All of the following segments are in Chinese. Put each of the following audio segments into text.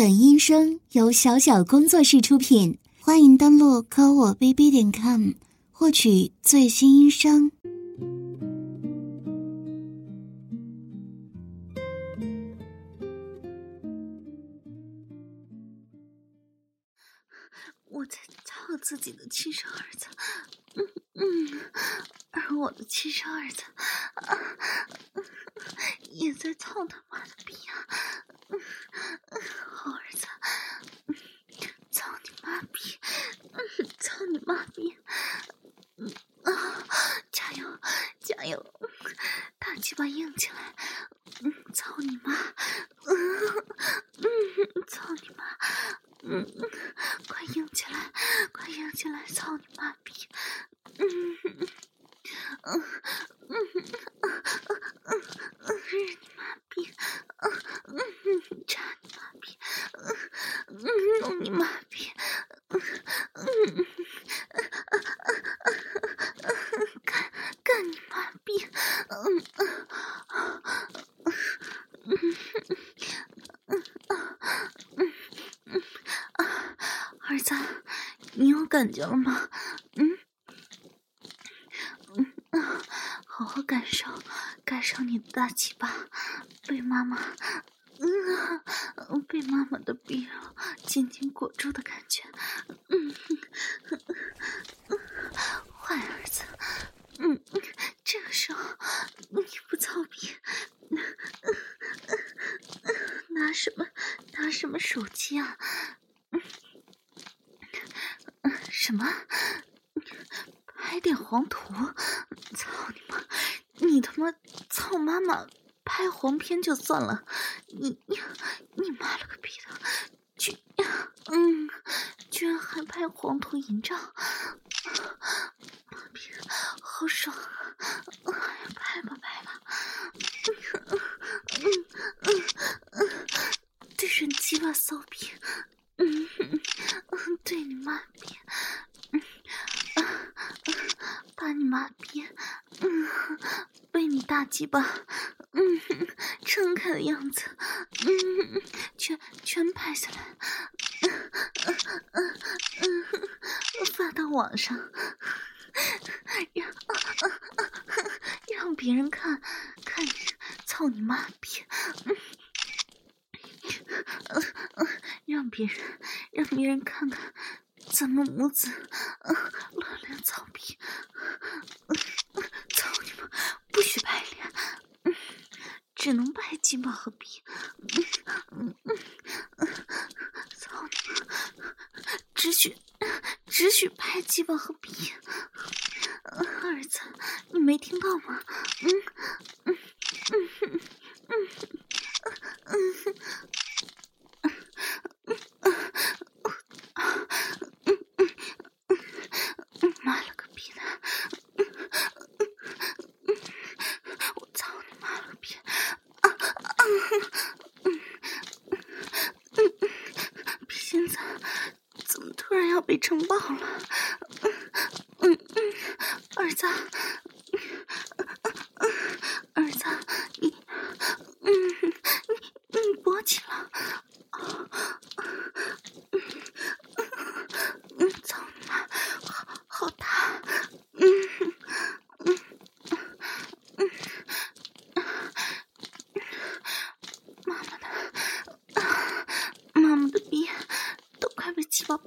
本音声由小小工作室出品，欢迎登录科我 bb 点 com 获取最新音声。我在操自己的亲生儿子，嗯嗯，而我的亲生儿子啊，也在操他妈的逼啊！好儿子，操你妈逼！操你妈逼！啊，加油，加油！大鸡巴硬起来！嗯，操你妈！嗯嗯，操你妈！嗯嗯，快硬起来，快硬起来！操你妈逼！嗯嗯嗯嗯嗯嗯嗯，日你妈逼！嗯嗯，扎你妈逼！嗯嗯，弄你妈逼！嗯嗯嗯嗯嗯嗯，干干你妈逼！嗯嗯嗯嗯嗯嗯嗯，儿子，你有感觉了吗？嗯嗯啊，好好感受，感受你的大鸡巴被妈妈。嗯，被妈妈的臂肉紧紧裹住的感觉，嗯，坏儿子，嗯，这个时候你不操逼，拿什么拿什么手机啊？什么？拍点黄图？操你妈！你他妈操妈妈！拍黄片就算了，你你你妈了个逼的，居嗯，居然还拍黄图淫照，妈逼，好爽啊！拍吧拍吧，嗯嗯嗯嗯，对着鸡巴骚逼，嗯嗯，对你妈逼，嗯啊把你妈逼，嗯，被你大鸡巴。嗯，撑开的样子，嗯，全全拍下来，嗯嗯嗯嗯，发到网上，让让别人看看，操你妈逼，嗯嗯嗯，让别人让别人看看咱们母子，嗯，乱伦操逼，嗯，操你妈，不许拍脸。只能拍鸡巴和逼，嗯嗯嗯，操你妈！只许只许拍鸡巴和逼，儿子，你没听到吗？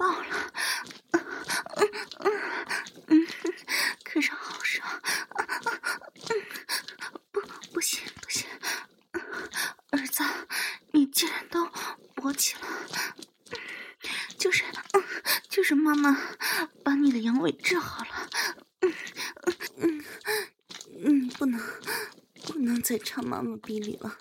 到了，嗯嗯嗯，可是好爽，嗯、不不行不行，儿子，你竟然都勃起了，就是、嗯、就是妈妈把你的阳痿治好了，嗯嗯嗯，不能不能再插妈妈逼里了。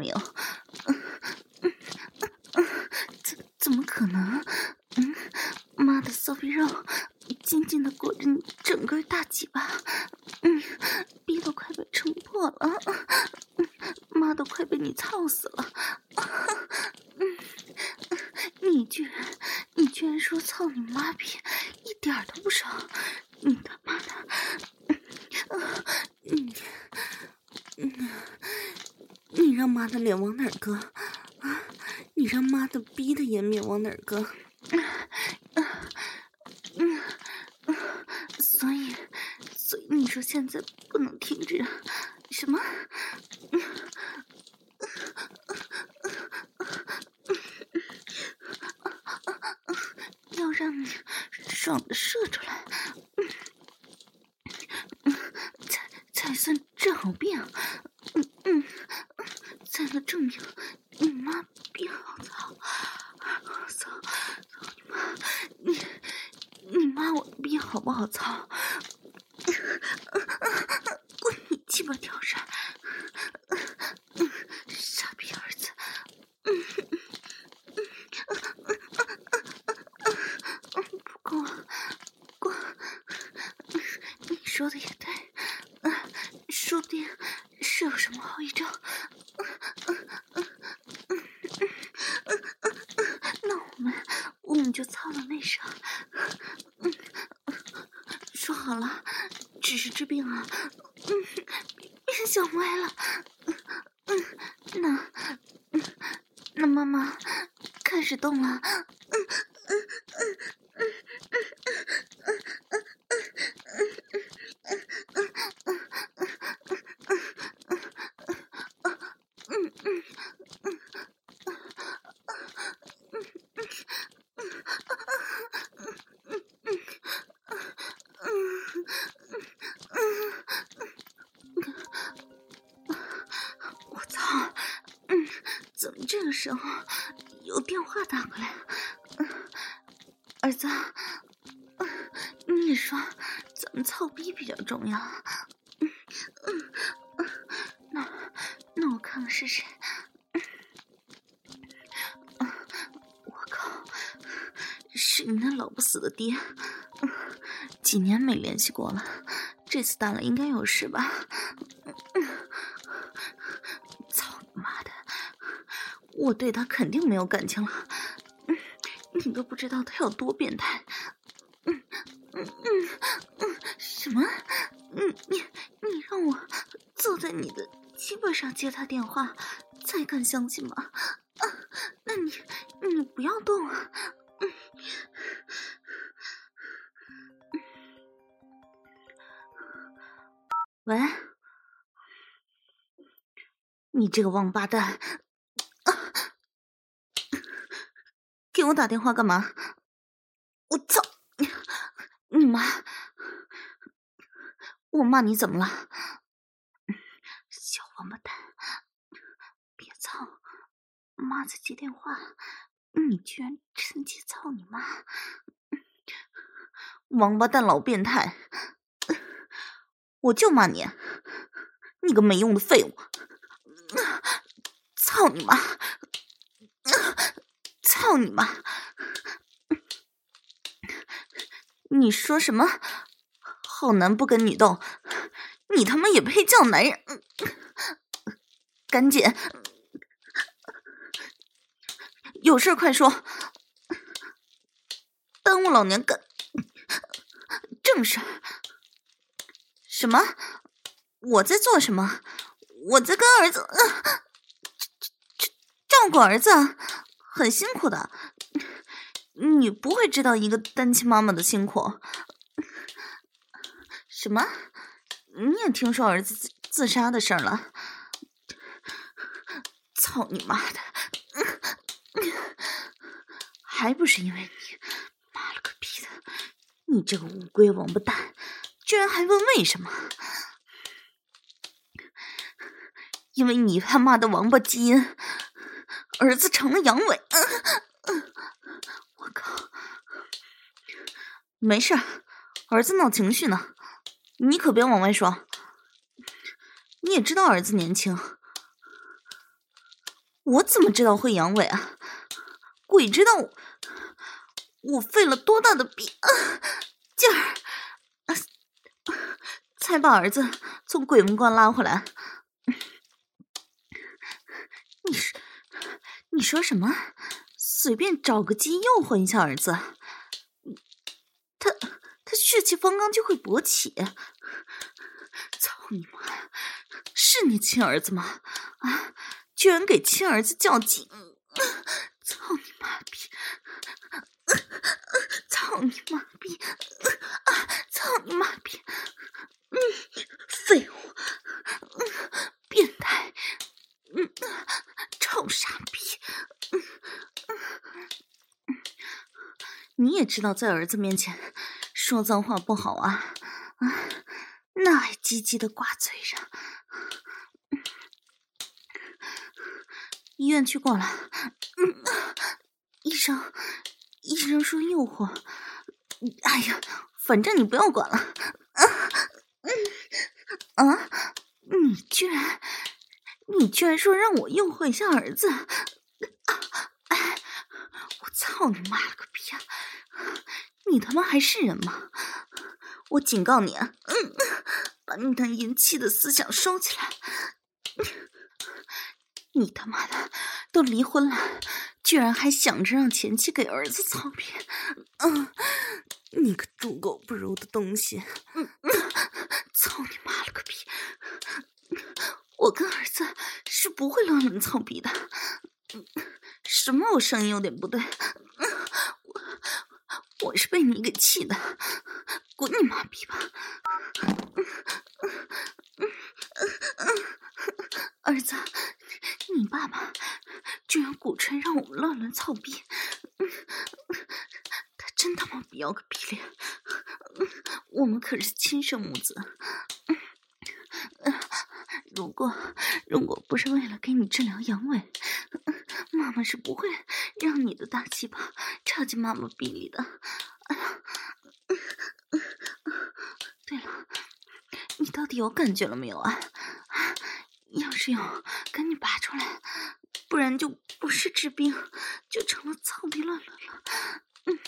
没有。嗯嗯嗯嗯怎怎么可能？才能证明你妈逼好操，操操你妈，你你妈我逼好不好操？时候有电话打过来，儿子，你说怎么操逼比较重要？嗯嗯那那我看看是谁？我靠，是你那老不死的爹！几年没联系过了，这次打了应该有事吧？我对他肯定没有感情了，你都不知道他有多变态。嗯嗯嗯嗯，什么？你你你让我坐在你的基本上接他电话，才敢相信吗？啊，那你你不要动啊！嗯，喂，你这个王八蛋！给我打电话干嘛？我操！你妈！我骂你怎么了？小王八蛋！别操！妈在接电话，你居然趁机操你妈！王八蛋，老变态！我就骂你，你个没用的废物！操你妈！操你妈！你说什么？好男不跟女斗，你他妈也配叫男人？赶紧，有事快说，耽误老娘干正事。什么？我在做什么？我在跟儿子照顾儿子。很辛苦的，你不会知道一个单亲妈妈的辛苦。什么？你也听说儿子自杀的事了？操你妈的！还不是因为你，妈了个逼的！你这个乌龟王八蛋，居然还问为什么？因为你他妈的王八基因。儿子成了阳痿，我靠！没事，儿子闹情绪呢，你可别往外说。你也知道儿子年轻，我怎么知道会阳痿啊？鬼知道我我费了多大的逼劲儿，才把儿子从鬼门关拉回来。你是。你说什么？随便找个鸡诱惑一下儿子，他他血气方刚就会勃起。操你妈！是你亲儿子吗？啊！居然给亲儿子较劲！操你妈逼！操你妈逼！啊！操你妈逼！嗯，废物！嗯，变态！嗯，臭傻逼！嗯嗯，你也知道在儿子面前说脏话不好啊？啊，那还唧唧的挂嘴上。医院去过了，嗯，医生，医生说诱惑。哎呀，反正你不要管了。啊，嗯，啊，你居然，你居然说让我诱惑一下儿子？哎，我操你妈了个逼啊！你他妈还是人吗？我警告你啊，嗯，把你那淫气的思想收起来。你他妈的都离婚了，居然还想着让前妻给儿子操逼！嗯，你个猪狗不如的东西！嗯嗯，操你妈了个逼！我跟儿子是不会乱伦操逼的。什么？我声音有点不对？我我是被你给气的，滚你妈逼吧！儿子。你爸爸居然鼓吹让我们乱伦操逼，他真他妈不要个逼脸！我们可是亲生母子，如果如果不是为了给你治疗阳痿，妈妈是不会让你的大鸡巴插进妈妈逼里的。哎呀，对了，你到底有感觉了没有啊？要是有，赶紧拔出来，不然就不是治病，就成了操逼乱伦了。嗯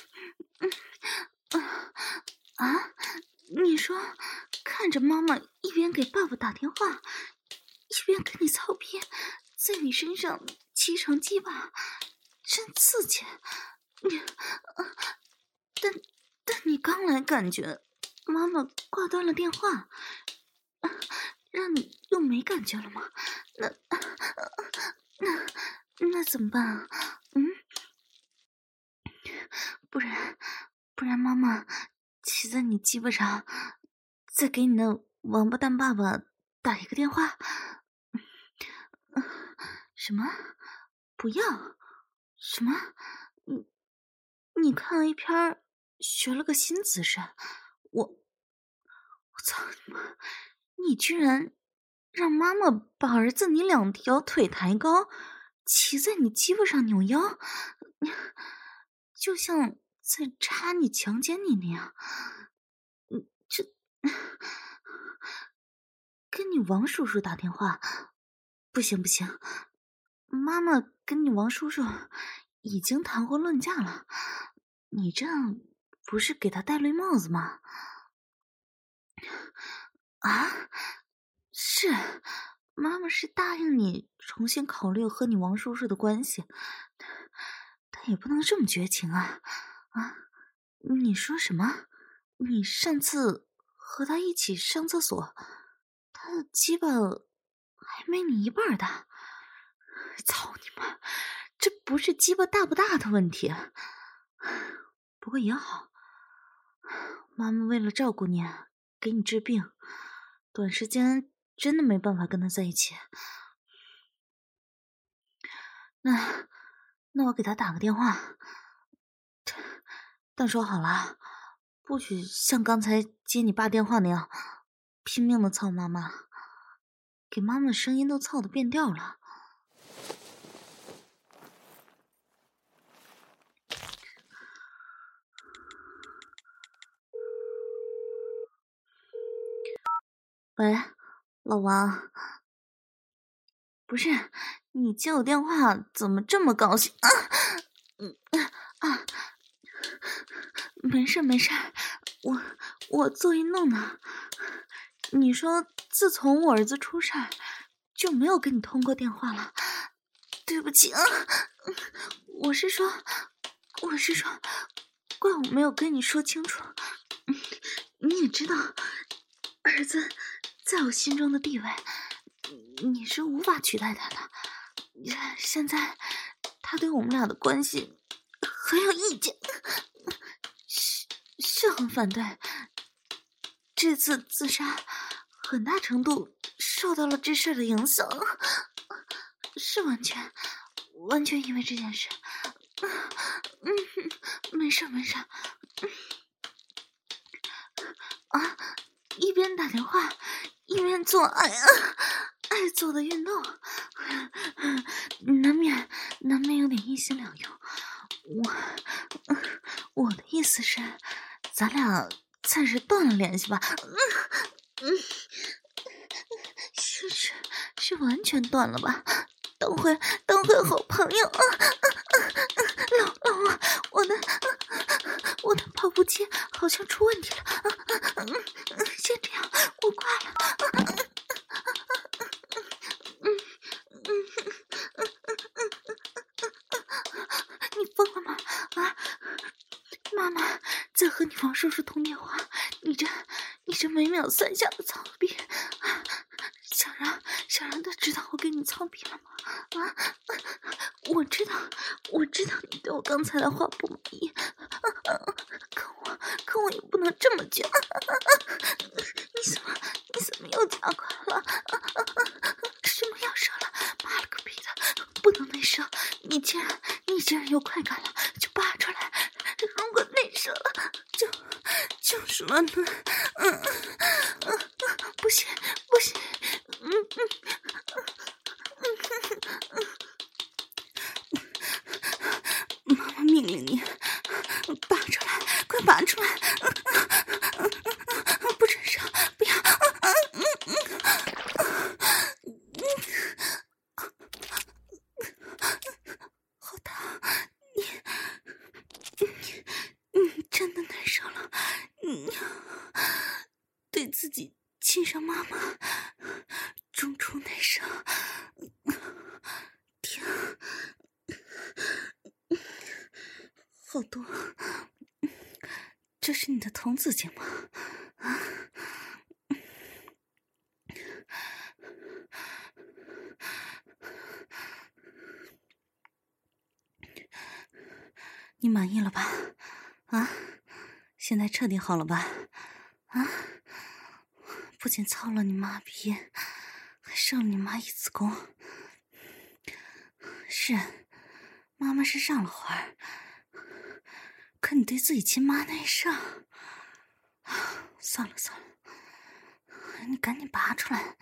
嗯啊！你说，看着妈妈一边给爸爸打电话，一边跟你操逼，在你身上骑成鸡巴，真刺激。你，但但你刚来，感觉妈妈挂断了电话。让你又没感觉了吗？那那那怎么办啊？嗯，不然不然妈妈骑在你鸡巴上，再给你那王八蛋爸爸打一个电话。什么？不要？什么？你你看了一篇，学了个新姿势？我我操你妈！你居然让妈妈把儿子你两条腿抬高，骑在你鸡巴上扭腰，就像在插你、强奸你那样。这跟你王叔叔打电话，不行不行，妈妈跟你王叔叔已经谈婚论嫁了，你这不是给他戴绿帽子吗？啊，是，妈妈是答应你重新考虑和你王叔叔的关系，但也不能这么绝情啊！啊，你说什么？你上次和他一起上厕所，他的鸡巴还没你一半大，操你妈！这不是鸡巴大不大的问题，不过也好，妈妈为了照顾你，给你治病。短时间真的没办法跟他在一起，那那我给他打个电话，但说好了，不许像刚才接你爸电话那样拼命的操妈妈，给妈妈声音都操的变调了。喂，老王，不是你接我电话怎么这么高兴啊？嗯啊，没事没事，我我做运动呢。你说自从我儿子出事儿，就没有跟你通过电话了，对不起啊，我是说，我是说，怪我没有跟你说清楚。你也知道，儿子在我心中的地位，你是无法取代他的。现在他对我们俩的关系很有意见，是是很反对。这次自杀很大程度受到了这事的影响，是完全完全因为这件事。嗯，没事没事。啊，一边打电话一边做爱啊，爱做的运动，难免难免有点一心两用。我我的意思是，咱俩暂时断了联系吧。嗯嗯，是是是，完全断了吧？当回当回好朋友啊！老老王，我的我的跑步机好像出问题了。先这样，我挂了。你疯了吗？啊！妈妈在和你王叔叔通电话，你这你这每秒三下的操逼，想让想让他知道我给你操逼了吗？啊！我知道，我知道你对我刚才的话不满意，可我可我也不能这么倔。你怎么你怎么又加快了？什么要射了？妈了个逼的，不能内射！你竟然你竟然有快感了，就拔出来。如果内射了，就就什么呢嗯嗯，不行不行，嗯嗯。命令你拔出来，快拔出来！不准上，不要！好疼！你你你真的难受了？你对自己亲生妈妈中出内射。好多，这是你的童子精吗？啊！你满意了吧？啊！现在彻底好了吧？啊！不仅操了你妈逼，还射了你妈一子宫。是，妈妈是上了环儿。可你对自己亲妈内射，算了算了，你赶紧拔出来，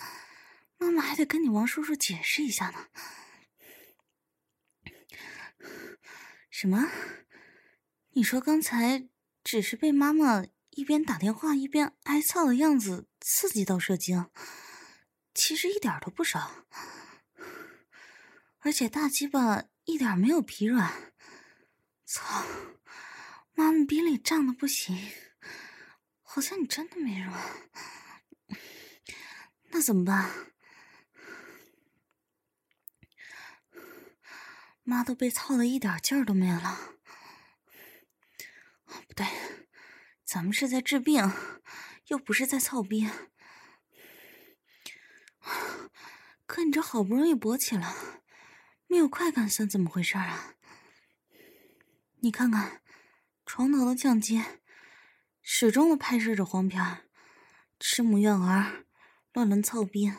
妈妈还得跟你王叔叔解释一下呢。什么？你说刚才只是被妈妈一边打电话一边挨操的样子刺激到射精，其实一点都不少，而且大鸡巴一点没有疲软，操！妈妈逼里胀的不行，好像你真的没软，那怎么办？妈都被操的一点劲儿都没了。不对，咱们是在治病，又不是在操逼。可你这好不容易勃起了，没有快感算怎么回事啊？你看看。床头的相机始终的拍摄着黄片吃母怨儿，乱伦操逼。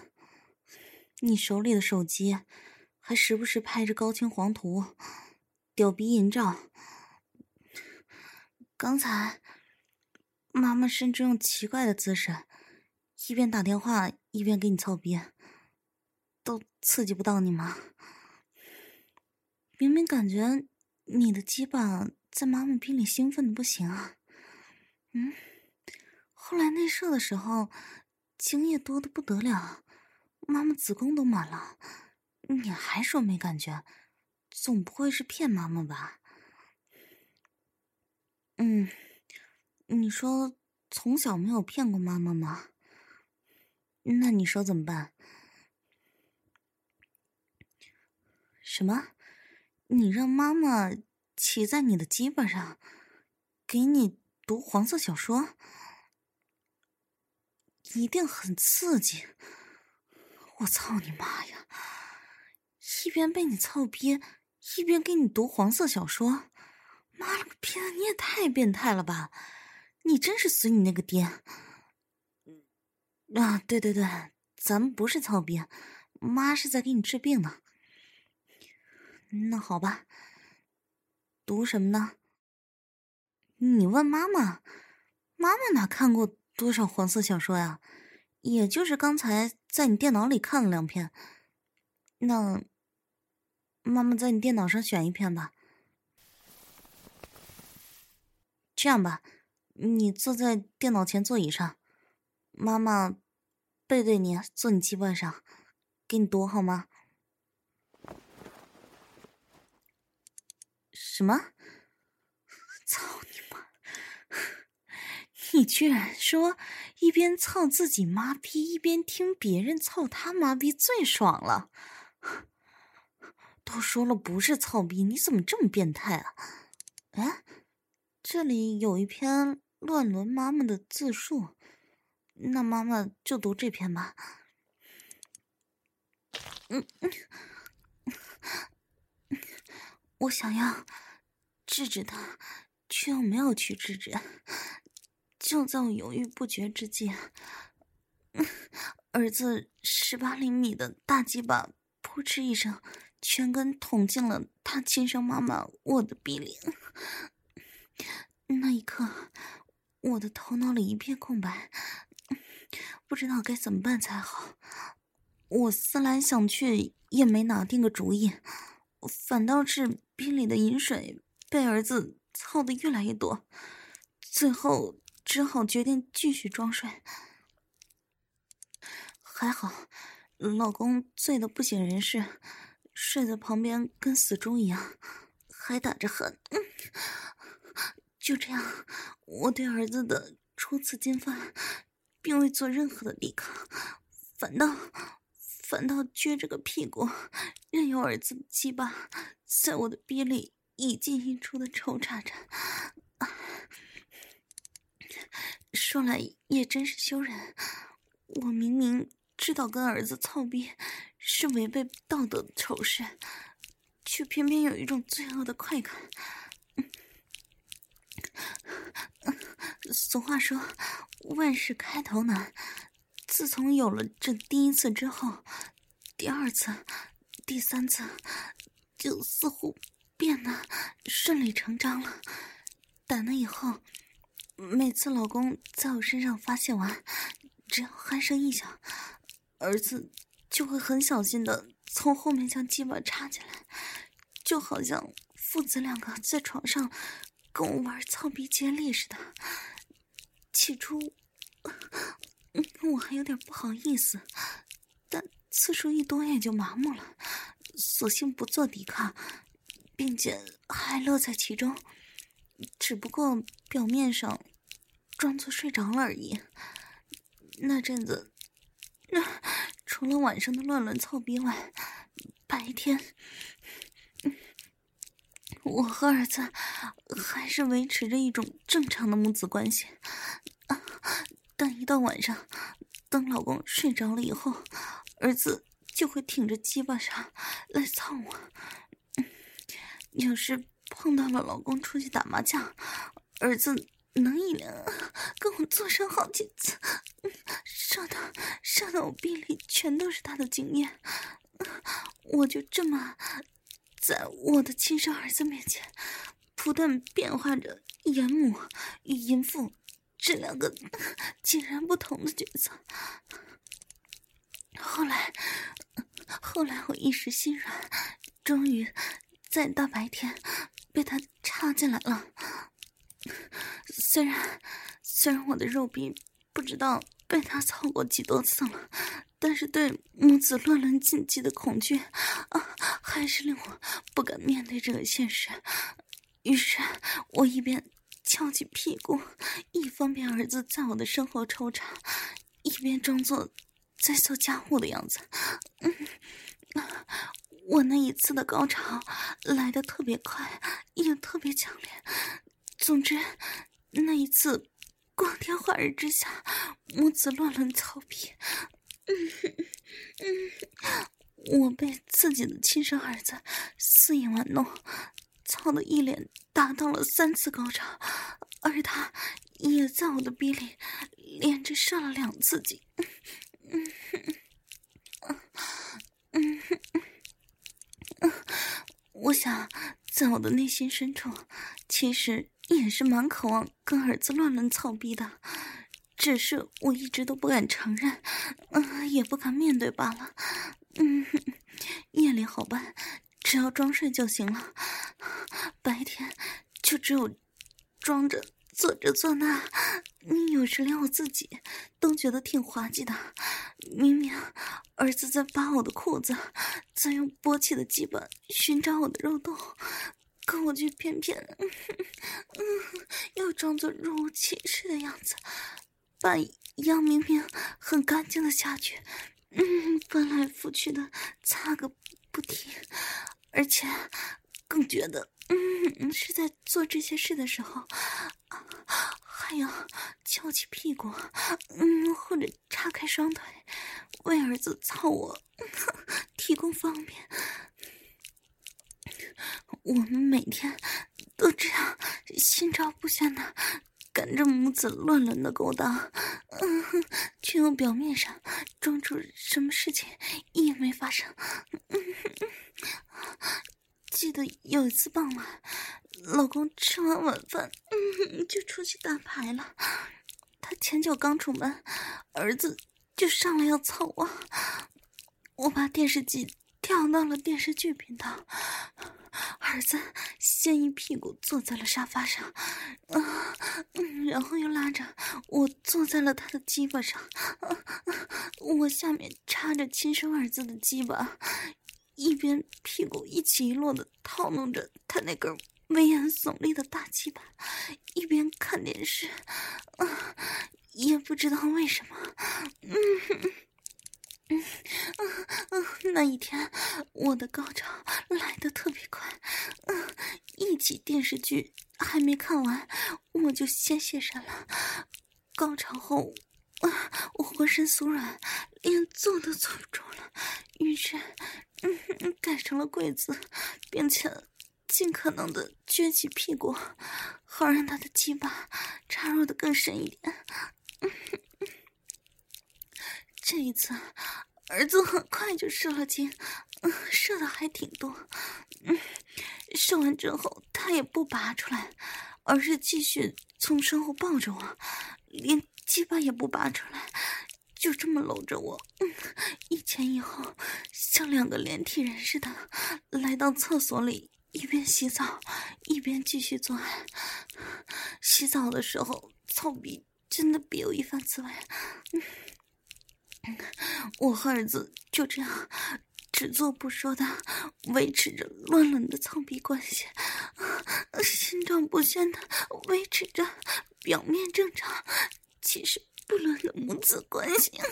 你手里的手机还时不时拍着高清黄图，屌逼淫照。刚才妈妈甚至用奇怪的姿势，一边打电话一边给你操逼，都刺激不到你吗？明明感觉你的鸡巴。在妈妈逼里兴奋的不行啊，嗯，后来内射的时候，精液多的不得了，妈妈子宫都满了，你还说没感觉，总不会是骗妈妈吧？嗯，你说从小没有骗过妈妈吗？那你说怎么办？什么？你让妈妈骑在你的鸡巴上，给你读黄色小说，一定很刺激。我操你妈呀！一边被你操逼，一边给你读黄色小说，妈了个逼的，你也太变态了吧！你真是随你那个爹。啊，对对对，咱们不是操逼，妈是在给你治病呢。那好吧，读什么呢？你问妈妈，妈妈哪看过多少黄色小说呀？也就是刚才在你电脑里看了两篇。那。妈妈在你电脑上选一篇吧。这样吧，你坐在电脑前座椅上，妈妈背对你坐你鸡巴上，给你读好吗？什么？操你妈！你居然说一边操自己妈逼，一边听别人操他妈逼最爽了？都说了不是操逼，你怎么这么变态啊？哎，这里有一篇乱伦妈妈的自述，那妈妈就读这篇吧。嗯嗯，我想要制止他，却又没有去制止。就在我犹豫不决之际，儿子十八厘米的大鸡巴扑哧一声。全根捅进了他亲生妈妈我的鼻里，那一刻，我的头脑里一片空白，不知道该怎么办才好。我思来想去，也没拿定个主意，反倒是鼻里的饮水被儿子操的越来越多，最后只好决定继续装睡。还好，老公醉得不省人事。睡在旁边跟死猪一样，还打着鼾。就这样，我对儿子的初次进犯，并未做任何的抵抗，反倒反倒撅着个屁股，任由儿子的鸡巴在我的逼里一进一出的抽插着。说来也真是羞人，我明明知道跟儿子操逼。是违背道德的丑事，却偏偏有一种罪恶的快感。俗话说，万事开头难。自从有了这第一次之后，第二次、第三次就似乎变得顺理成章了。打那以后，每次老公在我身上发泄完，只要鼾声一响，儿子。就会很小心的从后面将鸡巴插进来，就好像父子两个在床上跟我玩操逼接力似的。起初我还有点不好意思，但次数一多也就麻木了，索性不做抵抗，并且还乐在其中，只不过表面上装作睡着了而已。那阵子，那。除了晚上的乱伦操逼外，白天我和儿子还是维持着一种正常的母子关系。但一到晚上，等老公睡着了以后，儿子就会挺着鸡巴上来操我。有时碰到了老公出去打麻将，儿子。能一连跟我做上好几次，上到上到我臂里全都是他的经验，我就这么在我的亲生儿子面前不断变化着严母与淫妇这两个截然不同的角色。后来，后来我一时心软，终于在大白天被他插进来了。虽然虽然我的肉壁不知道被他操过几多次了，但是对母子乱伦禁忌的恐惧啊，还是令我不敢面对这个现实。于是，我一边翘起屁股，一方便儿子在我的身后抽查，一边装作在做家务的样子。嗯，我那一次的高潮来的特别快，也特别强烈。总之，那一次光天化日之下，母子乱伦操逼，我被自己的亲生儿子肆意玩弄，操的一连达到了三次高潮，而他也在我的逼里连着射了两次精。嗯嗯嗯嗯，我想，在我的内心深处，其实也是蛮渴望跟儿子乱伦操逼的，只是我一直都不敢承认，嗯，也不敢面对罢了。嗯，夜里好办，只要装睡就行了，白天就只有装着。做这做那，你有时连我自己都觉得挺滑稽的。明明儿子在扒我的裤子，在用勃起的鸡巴寻找我的肉洞，可我却偏偏，嗯，要装作若无其事的样子，把杨明明很干净的下去，嗯，翻来覆去的擦个不停，而且更觉得。嗯，是在做这些事的时候，还要翘起屁股，嗯，或者叉开双腿，为儿子操我提供方便。我们每天都这样心照不宣的赶着母子乱伦的勾当，嗯，却又表面上装出什么事情也没发生。记得有一次傍晚，老公吃完晚饭，嗯，就出去打牌了。他前脚刚出门，儿子就上来要操我。我把电视机跳到了电视剧频道，儿子先一屁股坐在了沙发上，嗯，然后又拉着我坐在了他的鸡巴上，我下面插着亲生儿子的鸡巴。一边屁股一起一落的套弄着他那根威严耸立的大鸡巴，一边看电视，啊，也不知道为什么，嗯嗯嗯嗯，那一天我的高潮来的特别快，嗯，一集电视剧还没看完，我就先现身了。高潮后，啊，我浑身酥软，连坐都坐不住了，于是。嗯，改成了跪姿，并且尽可能的撅起屁股，好让他的鸡巴插入的更深一点。这一次，儿子很快就射了精，嗯，射的还挺多。嗯，射完之后，他也不拔出来，而是继续从身后抱着我，连鸡巴也不拔出来。就这么搂着我，嗯，一前一后，像两个连体人似的，来到厕所里，一边洗澡，一边继续做爱。洗澡的时候，操逼真的别有一番滋味。嗯，我和儿子就这样只做不说的维持着乱伦的操逼关系，心照不宣的维持着表面正常，其实。不伦的母子关系，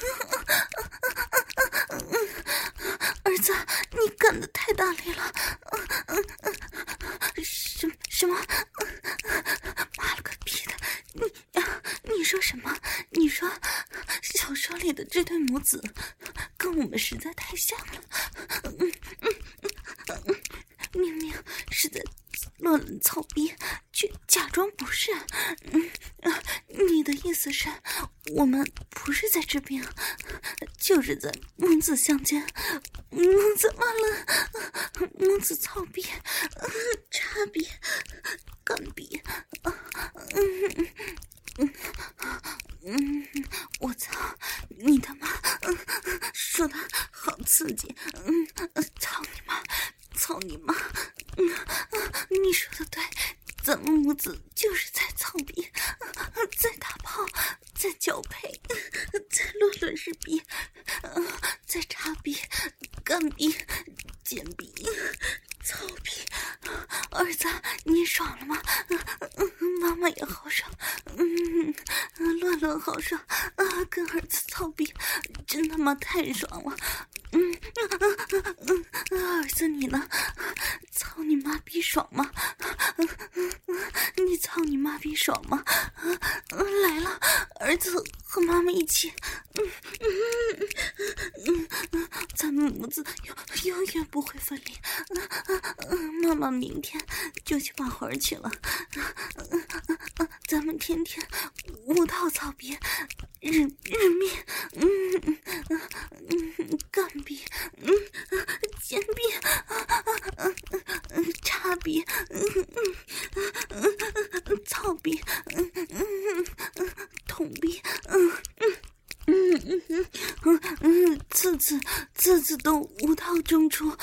儿子，你干的太大力了！什什么？妈了个逼的！你你说什么？你说小说里的这对母子跟我们实在太像了。嗯嗯嗯明明是在乱伦操逼，却假装不是。嗯，你的意思是？我们不是在治病，就是在母子相见，母子乱了，母子操逼，差别，干逼，嗯嗯嗯，我操，你他妈说的好刺激，嗯，操你妈，操你妈，嗯，你说的对，咱们母子就是在操逼，啊打炮。在交配，在乱伦日逼，在插逼、干逼、贱逼、操逼，儿子，你爽了吗？妈妈也好爽，嗯，乱伦好爽啊！跟儿子操逼，真他妈太爽了！嗯嗯嗯嗯，儿子你呢？操你妈逼爽吗？你操你妈逼爽吗？来了，儿子和妈妈一起，嗯嗯嗯嗯，咱们母子永永远不会分离。妈妈明天就去了，咱们天天舞蹈草别，日日灭，嗯嗯嗯，干逼，嗯奸逼，嗯嗯插逼，嗯嗯嗯操逼，嗯嗯嗯捅逼，嗯嗯。嗯嗯嗯嗯嗯，次次次次都无套中出，